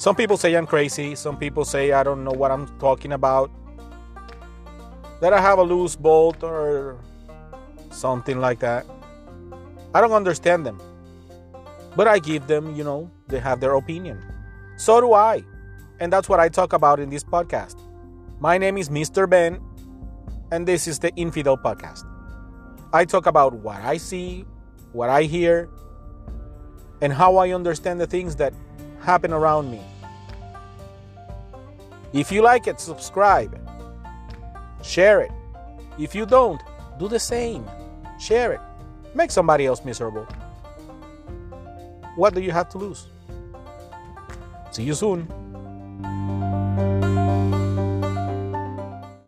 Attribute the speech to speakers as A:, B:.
A: Some people say I'm crazy. Some people say I don't know what I'm talking about. That I have a loose bolt or something like that. I don't understand them. But I give them, you know, they have their opinion. So do I. And that's what I talk about in this podcast. My name is Mr. Ben, and this is the Infidel Podcast. I talk about what I see, what I hear, and how I understand the things that happen around me. If you like it, subscribe, share it. If you don't, do the same. Share it. Make somebody else miserable. What do you have to lose? See you soon.